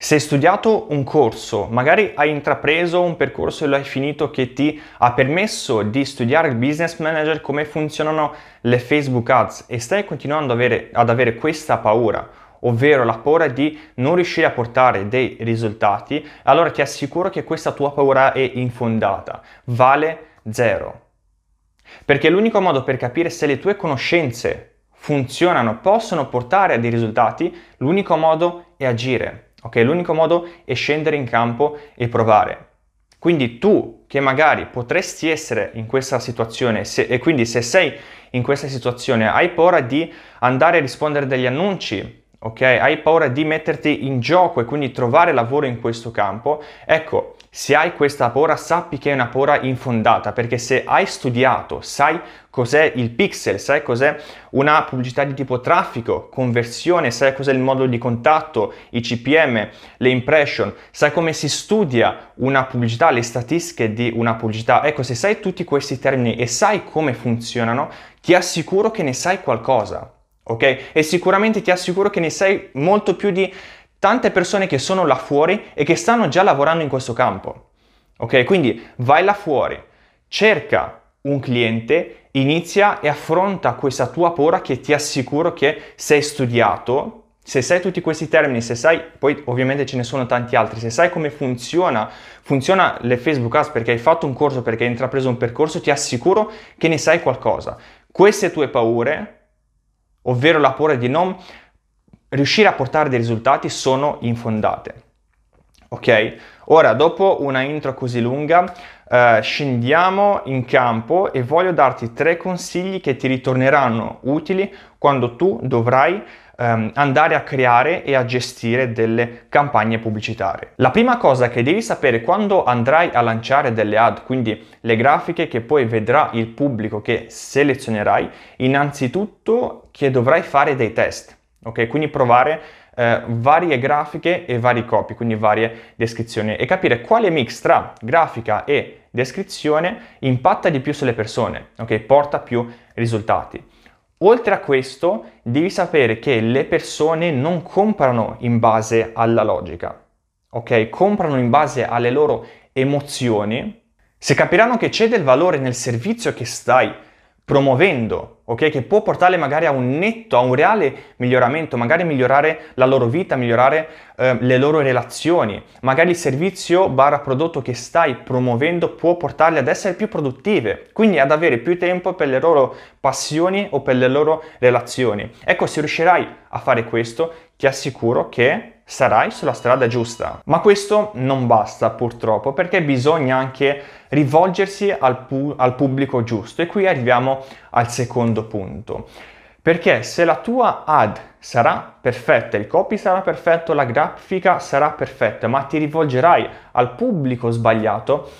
Se hai studiato un corso, magari hai intrapreso un percorso e lo hai finito che ti ha permesso di studiare il business manager, come funzionano le Facebook ads e stai continuando ad avere, ad avere questa paura, ovvero la paura di non riuscire a portare dei risultati, allora ti assicuro che questa tua paura è infondata, vale zero. Perché l'unico modo per capire se le tue conoscenze funzionano, possono portare a dei risultati, l'unico modo è agire. Ok, l'unico modo è scendere in campo e provare. Quindi tu che magari potresti essere in questa situazione se, e quindi se sei in questa situazione hai paura di andare a rispondere degli annunci, ok? Hai paura di metterti in gioco e quindi trovare lavoro in questo campo. Ecco, se hai questa paura, sappi che è una paura infondata, perché se hai studiato, sai cos'è il pixel, sai cos'è una pubblicità di tipo traffico, conversione, sai cos'è il modo di contatto, i CPM, le impression, sai come si studia una pubblicità, le statistiche di una pubblicità. Ecco, se sai tutti questi termini e sai come funzionano, ti assicuro che ne sai qualcosa. Ok? E sicuramente ti assicuro che ne sai molto più di tante persone che sono là fuori e che stanno già lavorando in questo campo. Ok? Quindi vai là fuori, cerca un cliente, inizia e affronta questa tua paura che ti assicuro che se hai studiato, se sai tutti questi termini, se sai, poi ovviamente ce ne sono tanti altri, se sai come funziona, funziona le Facebook Ads perché hai fatto un corso, perché hai intrapreso un percorso, ti assicuro che ne sai qualcosa. Queste tue paure, ovvero la paura di non riuscire a portare dei risultati sono infondate. Ok? Ora, dopo una intro così lunga, eh, scendiamo in campo e voglio darti tre consigli che ti ritorneranno utili quando tu dovrai ehm, andare a creare e a gestire delle campagne pubblicitarie. La prima cosa che devi sapere quando andrai a lanciare delle ad, quindi le grafiche che poi vedrà il pubblico che selezionerai, innanzitutto che dovrai fare dei test ok? Quindi provare eh, varie grafiche e vari copy, quindi varie descrizioni e capire quale mix tra grafica e descrizione impatta di più sulle persone, ok? Porta più risultati. Oltre a questo, devi sapere che le persone non comprano in base alla logica, ok? Comprano in base alle loro emozioni. Se capiranno che c'è del valore nel servizio che stai promuovendo, ok? Che può portarle magari a un netto, a un reale miglioramento, magari migliorare la loro vita, migliorare eh, le loro relazioni. Magari il servizio barra prodotto che stai promuovendo può portarle ad essere più produttive, quindi ad avere più tempo per le loro passioni o per le loro relazioni. Ecco, se riuscirai a fare questo, ti assicuro che sarai sulla strada giusta. Ma questo non basta purtroppo perché bisogna anche rivolgersi al, pu- al pubblico giusto e qui arriviamo al secondo punto. Perché se la tua ad sarà perfetta, il copy sarà perfetto, la grafica sarà perfetta, ma ti rivolgerai al pubblico sbagliato,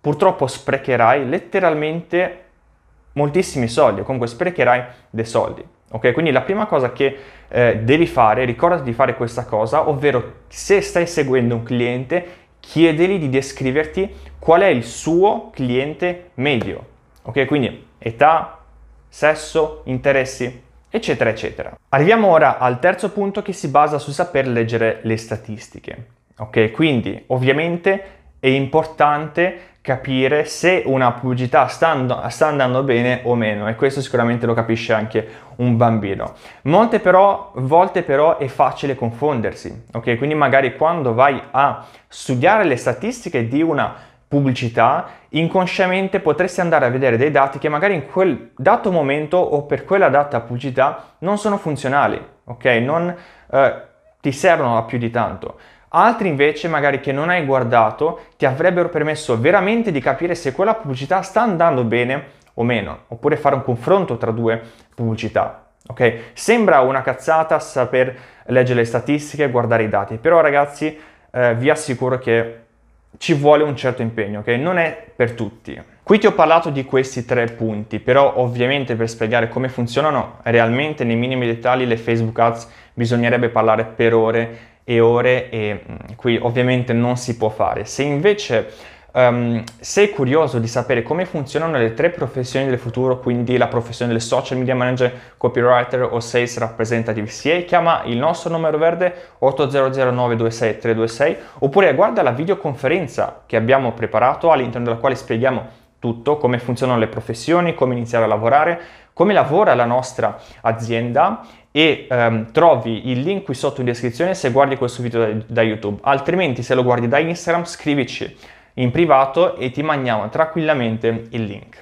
purtroppo sprecherai letteralmente moltissimi soldi, comunque sprecherai dei soldi. Ok, quindi la prima cosa che eh, devi fare, ricordati di fare questa cosa, ovvero se stai seguendo un cliente, chiedili di descriverti qual è il suo cliente medio. Ok, quindi età, sesso, interessi, eccetera, eccetera. Arriviamo ora al terzo punto che si basa su saper leggere le statistiche. Ok, quindi ovviamente è importante capire se una pubblicità sta, and- sta, andando bene o meno e questo sicuramente lo capisce anche un bambino. Molte però, volte però è facile confondersi, ok? Quindi magari quando vai a studiare le statistiche di una pubblicità, inconsciamente potresti andare a vedere dei dati che magari in quel dato momento o per quella data pubblicità non sono funzionali, ok? Non eh, ti servono a più di tanto. Altri invece, magari che non hai guardato, ti avrebbero permesso veramente di capire se quella pubblicità sta andando bene o meno, oppure fare un confronto tra due pubblicità. Ok? Sembra una cazzata saper leggere le statistiche e guardare i dati, però ragazzi eh, vi assicuro che ci vuole un certo impegno, ok? Non è per tutti. Qui ti ho parlato di questi tre punti, però ovviamente per spiegare come funzionano realmente nei minimi dettagli le Facebook Ads bisognerebbe parlare per ore e ore e mm, qui ovviamente non si può fare. Se invece um, sei curioso di sapere come funzionano le tre professioni del futuro, quindi la professione del social media manager, copywriter o sales representative CA, chiama il nostro numero verde 800 926 326 oppure guarda la videoconferenza che abbiamo preparato all'interno della quale spieghiamo tutto, come funzionano le professioni, come iniziare a lavorare, come lavora la nostra azienda e um, trovi il link qui sotto in descrizione se guardi questo video da, da YouTube. Altrimenti se lo guardi da Instagram scrivici in privato e ti mandiamo tranquillamente il link.